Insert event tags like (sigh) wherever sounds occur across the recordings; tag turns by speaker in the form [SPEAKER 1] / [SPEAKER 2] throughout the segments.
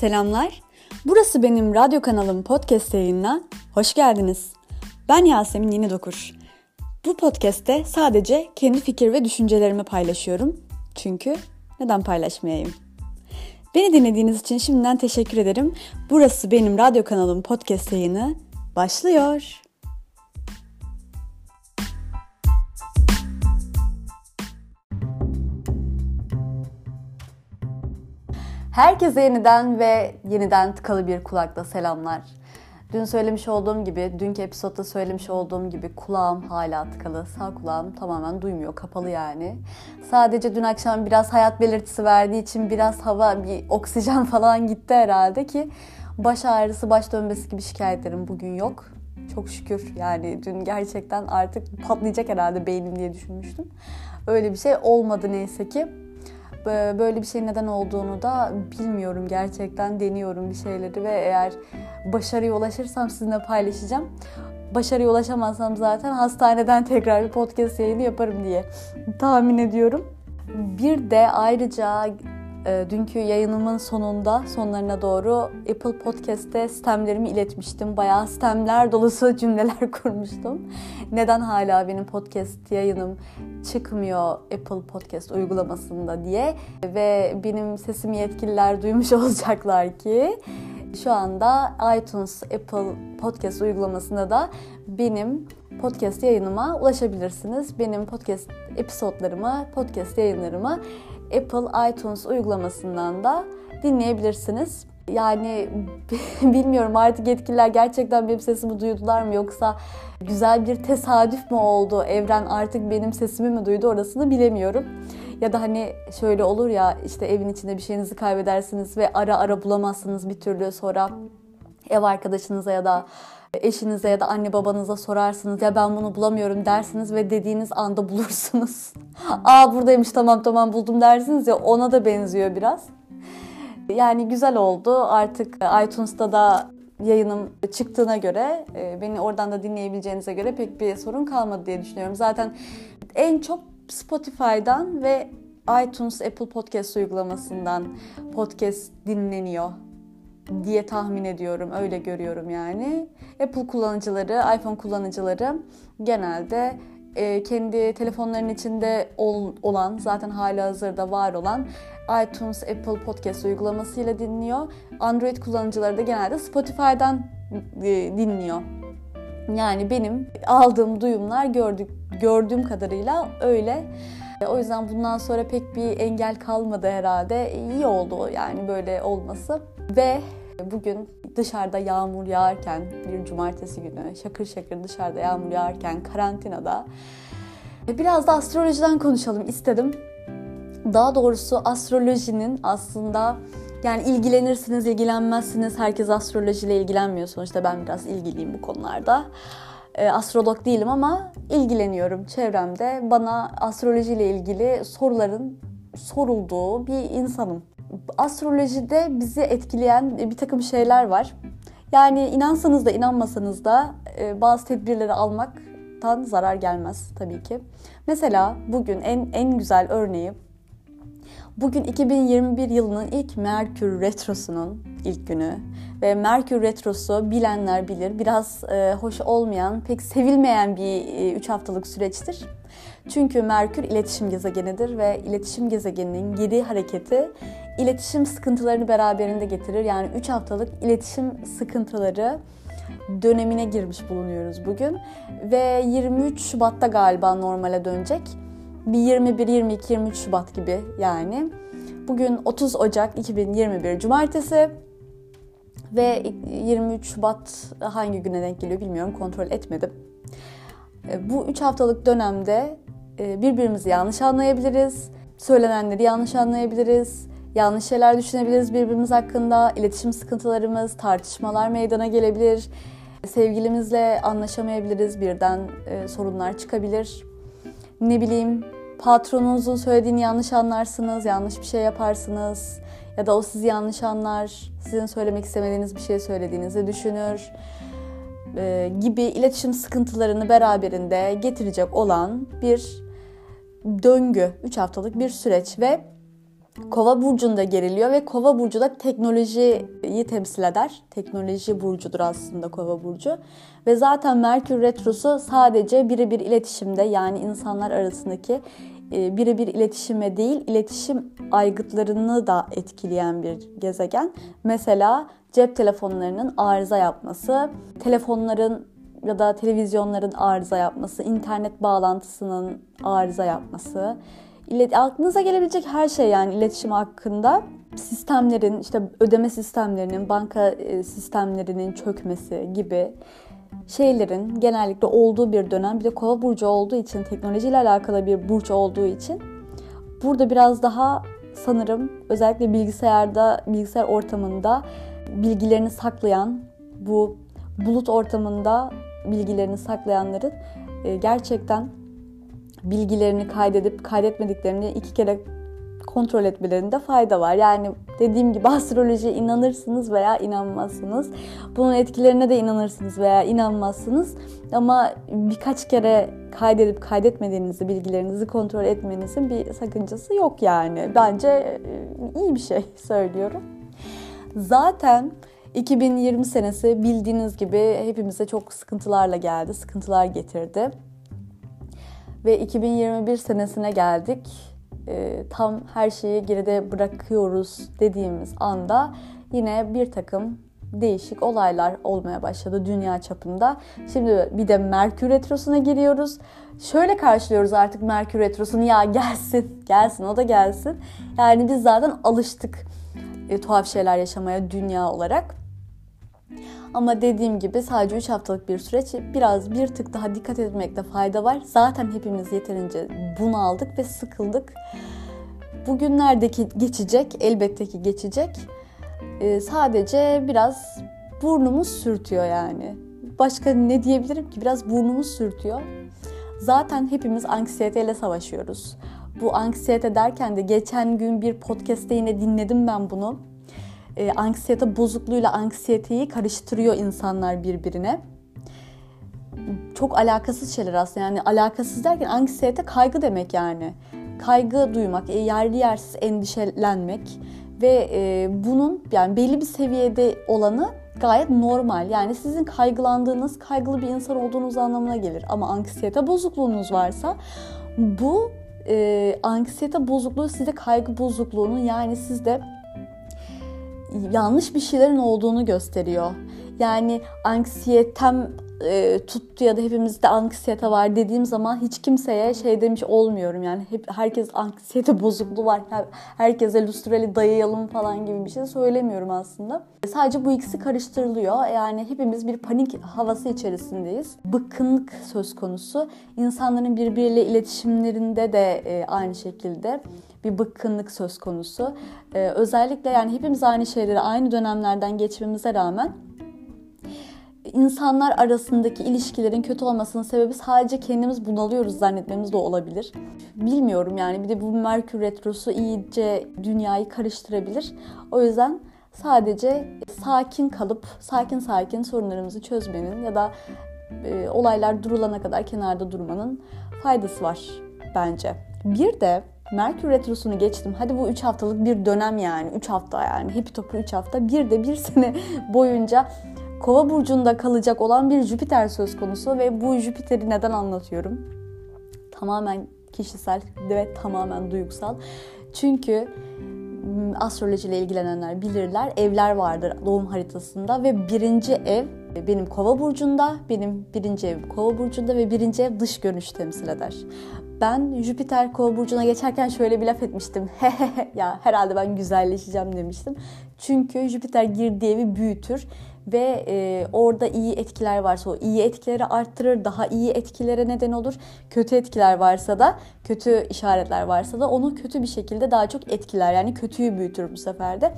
[SPEAKER 1] Selamlar. Burası benim radyo kanalım podcast yayınına. Hoş geldiniz. Ben Yasemin Yeni Dokur. Bu podcast'te sadece kendi fikir ve düşüncelerimi paylaşıyorum. Çünkü neden paylaşmayayım? Beni dinlediğiniz için şimdiden teşekkür ederim. Burası benim radyo kanalım podcast yayını başlıyor. Herkese yeniden ve yeniden tıkalı bir kulakla selamlar. Dün söylemiş olduğum gibi, dünkü episodda söylemiş olduğum gibi kulağım hala tıkalı. Sağ kulağım tamamen duymuyor, kapalı yani. Sadece dün akşam biraz hayat belirtisi verdiği için biraz hava, bir oksijen (laughs) falan gitti herhalde ki baş ağrısı, baş dönmesi gibi şikayetlerim bugün yok. Çok şükür yani dün gerçekten artık patlayacak herhalde beynim diye düşünmüştüm. Öyle bir şey olmadı neyse ki. Böyle bir şey neden olduğunu da bilmiyorum gerçekten deniyorum bir şeyleri ve eğer başarıya ulaşırsam sizinle paylaşacağım. Başarıya ulaşamazsam zaten hastaneden tekrar bir podcast yayını yaparım diye tahmin ediyorum. Bir de ayrıca dünkü yayınımın sonunda, sonlarına doğru Apple Podcast'te sistemlerimi iletmiştim. Bayağı sistemler dolusu (laughs) cümleler kurmuştum. Neden hala benim podcast yayınım çıkmıyor Apple Podcast uygulamasında diye. Ve benim sesimi yetkililer duymuş (laughs) olacaklar ki şu anda iTunes Apple Podcast uygulamasında da benim podcast yayınıma ulaşabilirsiniz. Benim podcast episodlarımı, podcast yayınlarımı Apple iTunes uygulamasından da dinleyebilirsiniz. Yani (laughs) bilmiyorum artık yetkililer gerçekten benim sesimi duydular mı yoksa güzel bir tesadüf mü oldu? Evren artık benim sesimi mi duydu orasını bilemiyorum. Ya da hani şöyle olur ya işte evin içinde bir şeyinizi kaybedersiniz ve ara ara bulamazsınız bir türlü sonra ev arkadaşınıza ya da eşinize ya da anne babanıza sorarsınız ya ben bunu bulamıyorum dersiniz ve dediğiniz anda (laughs) bulursunuz. Aa buradaymış tamam tamam buldum dersiniz ya ona da benziyor biraz. Yani güzel oldu artık iTunes'ta da yayınım çıktığına göre e, beni oradan da dinleyebileceğinize göre pek bir sorun kalmadı diye düşünüyorum. Zaten en çok Spotify'dan ve iTunes Apple Podcast uygulamasından podcast dinleniyor diye tahmin ediyorum. Öyle görüyorum yani. Apple kullanıcıları, iPhone kullanıcıları genelde e, kendi telefonlarının içinde ol, olan, zaten hala hazırda var olan iTunes Apple Podcast uygulamasıyla dinliyor. Android kullanıcıları da genelde Spotify'dan e, dinliyor. Yani benim aldığım duyumlar gördük, gördüğüm kadarıyla öyle. O yüzden bundan sonra pek bir engel kalmadı herhalde. İyi oldu yani böyle olması. Ve bugün dışarıda yağmur yağarken bir cumartesi günü şakır şakır dışarıda yağmur yağarken karantinada biraz da astrolojiden konuşalım istedim. Daha doğrusu astrolojinin aslında yani ilgilenirsiniz, ilgilenmezsiniz. Herkes astrolojiyle ilgilenmiyor sonuçta. Ben biraz ilgiliyim bu konularda. E, astrolog değilim ama ilgileniyorum çevremde. Bana astrolojiyle ilgili soruların sorulduğu bir insanım. Astrolojide bizi etkileyen bir takım şeyler var. Yani inansanız da inanmasanız da e, bazı tedbirleri almaktan zarar gelmez tabii ki. Mesela bugün en en güzel örneği Bugün 2021 yılının ilk Merkür Retrosu'nun ilk günü ve Merkür Retrosu bilenler bilir biraz e, hoş olmayan, pek sevilmeyen bir 3 e, haftalık süreçtir. Çünkü Merkür iletişim gezegenidir ve iletişim gezegeninin geri hareketi iletişim sıkıntılarını beraberinde getirir. Yani 3 haftalık iletişim sıkıntıları dönemine girmiş bulunuyoruz bugün ve 23 Şubat'ta galiba normale dönecek bir 21, 22, 23 Şubat gibi yani. Bugün 30 Ocak 2021 Cumartesi ve 23 Şubat hangi güne denk geliyor bilmiyorum kontrol etmedim. E, bu 3 haftalık dönemde birbirimizi yanlış anlayabiliriz, söylenenleri yanlış anlayabiliriz, yanlış şeyler düşünebiliriz birbirimiz hakkında, iletişim sıkıntılarımız, tartışmalar meydana gelebilir, sevgilimizle anlaşamayabiliriz, birden e, sorunlar çıkabilir. Ne bileyim patronunuzun söylediğini yanlış anlarsınız, yanlış bir şey yaparsınız ya da o sizi yanlış anlar, sizin söylemek istemediğiniz bir şey söylediğinizi düşünür e, gibi iletişim sıkıntılarını beraberinde getirecek olan bir döngü, 3 haftalık bir süreç ve Kova burcunda geriliyor ve Kova burcu da teknolojiyi temsil eder. Teknoloji burcudur aslında Kova burcu. Ve zaten Merkür retrosu sadece birebir iletişimde yani insanlar arasındaki e, birebir iletişime değil, iletişim aygıtlarını da etkileyen bir gezegen. Mesela cep telefonlarının arıza yapması, telefonların ya da televizyonların arıza yapması, internet bağlantısının arıza yapması, aklınıza gelebilecek her şey yani iletişim hakkında sistemlerin işte ödeme sistemlerinin, banka e, sistemlerinin çökmesi gibi şeylerin genellikle olduğu bir dönem. Bir de kova burcu olduğu için, teknolojiyle alakalı bir burç olduğu için burada biraz daha sanırım özellikle bilgisayarda, bilgisayar ortamında bilgilerini saklayan, bu bulut ortamında bilgilerini saklayanların e, gerçekten bilgilerini kaydedip kaydetmediklerini iki kere kontrol etmelerinde fayda var. Yani dediğim gibi astrolojiye inanırsınız veya inanmazsınız. Bunun etkilerine de inanırsınız veya inanmazsınız. Ama birkaç kere kaydedip kaydetmediğinizi, bilgilerinizi kontrol etmenizin bir sakıncası yok yani. Bence e, iyi bir şey (laughs) söylüyorum. Zaten 2020 senesi bildiğiniz gibi hepimize çok sıkıntılarla geldi, sıkıntılar getirdi. Ve 2021 senesine geldik. E, tam her şeyi geride bırakıyoruz dediğimiz anda yine bir takım değişik olaylar olmaya başladı dünya çapında. Şimdi bir de Merkür Retrosu'na giriyoruz. Şöyle karşılıyoruz artık Merkür Retrosu'nu ya gelsin, gelsin o da gelsin. Yani biz zaten alıştık e, tuhaf şeyler yaşamaya dünya olarak. Ama dediğim gibi sadece 3 haftalık bir süreç biraz bir tık daha dikkat etmekte fayda var. Zaten hepimiz yeterince bunaldık ve sıkıldık. Bugünlerdeki geçecek, elbette ki geçecek. Ee, sadece biraz burnumuz sürtüyor yani. Başka ne diyebilirim ki? Biraz burnumuz sürtüyor. Zaten hepimiz anksiyeteyle savaşıyoruz. Bu anksiyete derken de geçen gün bir podcast'te yine dinledim ben bunu e, anksiyete bozukluğuyla anksiyeteyi karıştırıyor insanlar birbirine. Çok alakasız şeyler aslında. Yani alakasız derken anksiyete kaygı demek yani. Kaygı duymak, e, yerli yersiz endişelenmek ve e, bunun yani belli bir seviyede olanı gayet normal. Yani sizin kaygılandığınız, kaygılı bir insan olduğunuz anlamına gelir. Ama anksiyete bozukluğunuz varsa bu e, anksiyete bozukluğu size kaygı bozukluğunu yani sizde yanlış bir şeylerin olduğunu gösteriyor. Yani anksiyetem e, tuttu ya da hepimizde anksiyete var dediğim zaman hiç kimseye şey demiş olmuyorum yani hep herkes anksiyete (laughs) bozukluğu var herkese lustrali dayayalım falan gibi bir şey söylemiyorum aslında. Sadece bu ikisi karıştırılıyor yani hepimiz bir panik havası içerisindeyiz. Bıkkınlık söz konusu. İnsanların birbiriyle iletişimlerinde de e, aynı şekilde bir bıkkınlık söz konusu. Ee, özellikle yani hepimiz aynı şeyleri aynı dönemlerden geçmemize rağmen insanlar arasındaki ilişkilerin kötü olmasının sebebi sadece kendimiz bunalıyoruz zannetmemiz de olabilir. Bilmiyorum yani bir de bu Merkür Retrosu iyice dünyayı karıştırabilir. O yüzden sadece sakin kalıp sakin sakin sorunlarımızı çözmenin ya da e, olaylar durulana kadar kenarda durmanın faydası var bence. Bir de Merkür Retrosu'nu geçtim. Hadi bu 3 haftalık bir dönem yani. 3 hafta yani. Hepi topu 3 hafta. Bir de bir (laughs) sene boyunca Kova burcunda kalacak olan bir Jüpiter söz konusu ve bu Jüpiter'i neden anlatıyorum? Tamamen kişisel ve tamamen duygusal. Çünkü astrolojiyle ilgilenenler bilirler. Evler vardır doğum haritasında ve birinci ev benim kova burcunda, benim birinci ev kova burcunda ve birinci ev dış görünüş temsil eder. Ben Jüpiter kova burcuna geçerken şöyle bir laf etmiştim. (laughs) ya herhalde ben güzelleşeceğim demiştim. Çünkü Jüpiter girdiği evi büyütür ve e, orada iyi etkiler varsa o iyi etkileri arttırır, daha iyi etkilere neden olur. Kötü etkiler varsa da, kötü işaretler varsa da onu kötü bir şekilde daha çok etkiler. Yani kötüyü büyütür bu sefer de.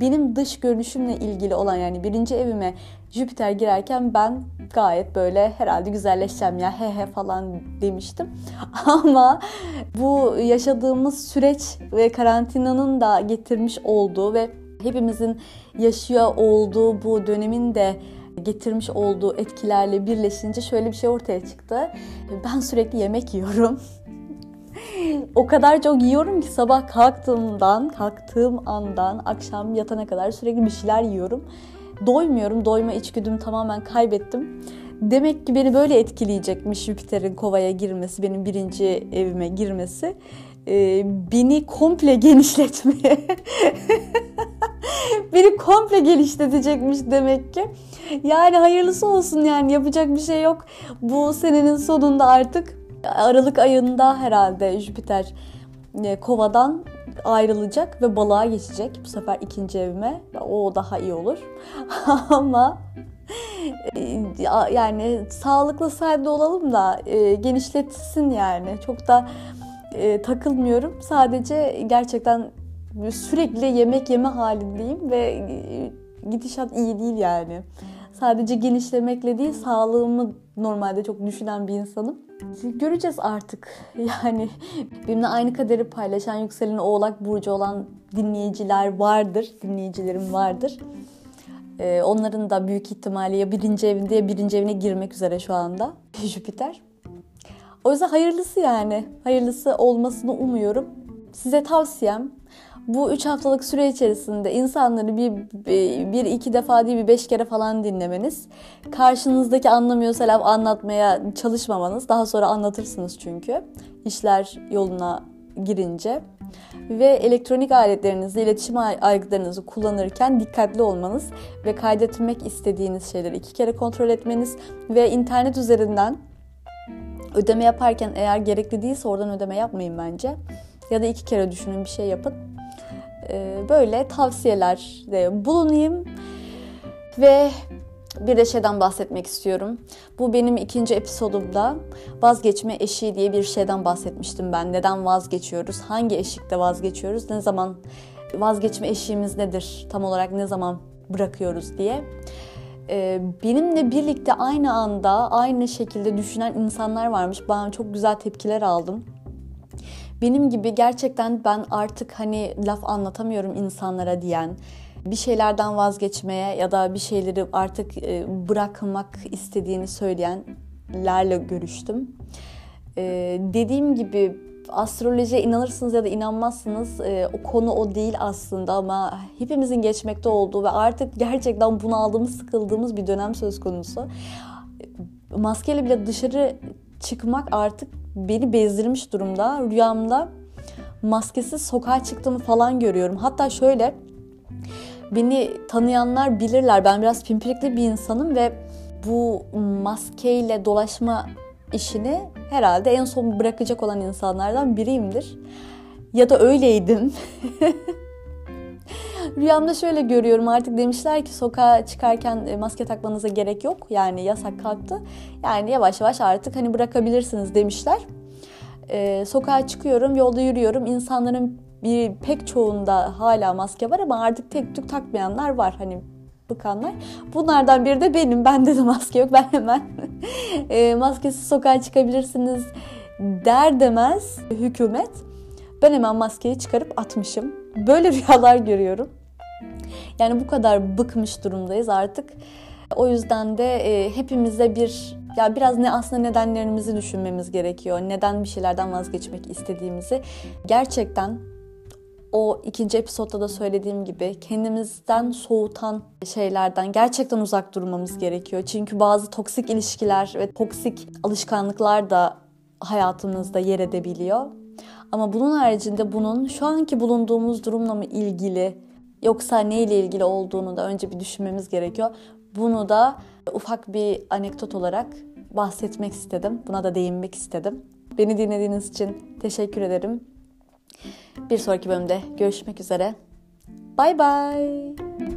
[SPEAKER 1] Benim dış görünüşümle ilgili olan yani birinci evime Jüpiter girerken ben gayet böyle herhalde güzelleşeceğim ya he he falan demiştim. (laughs) Ama bu yaşadığımız süreç ve karantinanın da getirmiş olduğu ve hepimizin yaşıyor olduğu bu dönemin de getirmiş olduğu etkilerle birleşince şöyle bir şey ortaya çıktı. Ben sürekli yemek yiyorum. (laughs) o kadar çok yiyorum ki sabah kalktığımdan, kalktığım andan akşam yatana kadar sürekli bir şeyler yiyorum. Doymuyorum. Doyma içgüdümü tamamen kaybettim. Demek ki beni böyle etkileyecekmiş Jüpiter'in kovaya girmesi, benim birinci evime girmesi. Ee, beni komple genişletmeye, (laughs) beni komple genişletecekmiş demek ki. Yani hayırlısı olsun yani yapacak bir şey yok. Bu senenin sonunda artık Aralık ayında herhalde Jüpiter e, kovadan ayrılacak ve balığa geçecek. Bu sefer ikinci evime. O daha iyi olur. (laughs) Ama e, yani sağlıklı sade olalım da e, genişletsin yani. Çok da e, takılmıyorum. Sadece gerçekten sürekli yemek yeme halindeyim ve e, gidişat iyi değil yani. Sadece genişlemekle değil sağlığımı normalde çok düşünen bir insanım. Göreceğiz artık. (laughs) Yani benimle aynı kaderi paylaşan yükselen oğlak burcu olan dinleyiciler vardır. Dinleyicilerim vardır. Ee, onların da büyük ihtimalle ya birinci evinde ya birinci evine girmek üzere şu anda (laughs) Jüpiter. O yüzden hayırlısı yani. Hayırlısı olmasını umuyorum. Size tavsiyem bu üç haftalık süre içerisinde insanları bir, bir iki defa değil bir beş kere falan dinlemeniz. Karşınızdaki anlamıyorsa laf anlatmaya çalışmamanız. Daha sonra anlatırsınız çünkü. işler yoluna girince. Ve elektronik aletlerinizi, iletişim aygıtlarınızı kullanırken dikkatli olmanız ve kaydetmek istediğiniz şeyleri iki kere kontrol etmeniz ve internet üzerinden ödeme yaparken eğer gerekli değilse oradan ödeme yapmayın bence. Ya da iki kere düşünün bir şey yapın. Ee, böyle tavsiyelerde bulunayım. Ve bir de şeyden bahsetmek istiyorum. Bu benim ikinci episodumda vazgeçme eşiği diye bir şeyden bahsetmiştim ben. Neden vazgeçiyoruz? Hangi eşikte vazgeçiyoruz? Ne zaman vazgeçme eşiğimiz nedir? Tam olarak ne zaman bırakıyoruz diye. Ee, benimle birlikte aynı anda aynı şekilde düşünen insanlar varmış. Ben çok güzel tepkiler aldım. Benim gibi gerçekten ben artık hani laf anlatamıyorum insanlara diyen, bir şeylerden vazgeçmeye ya da bir şeyleri artık e, bırakmak istediğini söyleyenlerle görüştüm. Ee, dediğim gibi astrolojiye inanırsınız ya da inanmazsınız e, o konu o değil aslında ama hepimizin geçmekte olduğu ve artık gerçekten bunaldığımız, sıkıldığımız bir dönem söz konusu. Maskeyle bile dışarı çıkmak artık beni bezdirmiş durumda. Rüyamda maskesiz sokağa çıktığımı falan görüyorum. Hatta şöyle beni tanıyanlar bilirler. Ben biraz pimpirikli bir insanım ve bu maskeyle dolaşma işini herhalde en son bırakacak olan insanlardan biriyimdir. Ya da öyleydim. (laughs) Rüyamda şöyle görüyorum artık demişler ki sokağa çıkarken e, maske takmanıza gerek yok. Yani yasak kalktı. Yani yavaş yavaş artık hani bırakabilirsiniz demişler. Ee, sokağa çıkıyorum, yolda yürüyorum. İnsanların bir pek çoğunda hala maske var ama artık tek tük takmayanlar var. Hani bıkanlar. Bunlardan biri de benim. Bende de maske yok. Ben hemen (laughs) e, maskesiz sokağa çıkabilirsiniz der demez hükümet. Ben hemen maskeyi çıkarıp atmışım. Böyle rüyalar (laughs) görüyorum. Yani bu kadar bıkmış durumdayız artık. O yüzden de e, hepimize bir ya biraz ne aslında nedenlerimizi düşünmemiz gerekiyor. Neden bir şeylerden vazgeçmek istediğimizi gerçekten o ikinci episodda da söylediğim gibi kendimizden soğutan şeylerden gerçekten uzak durmamız gerekiyor. Çünkü bazı toksik ilişkiler ve toksik alışkanlıklar da hayatımızda yer edebiliyor. Ama bunun haricinde bunun şu anki bulunduğumuz durumla mı ilgili yoksa neyle ilgili olduğunu da önce bir düşünmemiz gerekiyor. Bunu da ufak bir anekdot olarak bahsetmek istedim. Buna da değinmek istedim. Beni dinlediğiniz için teşekkür ederim. Bir sonraki bölümde görüşmek üzere. Bye bye.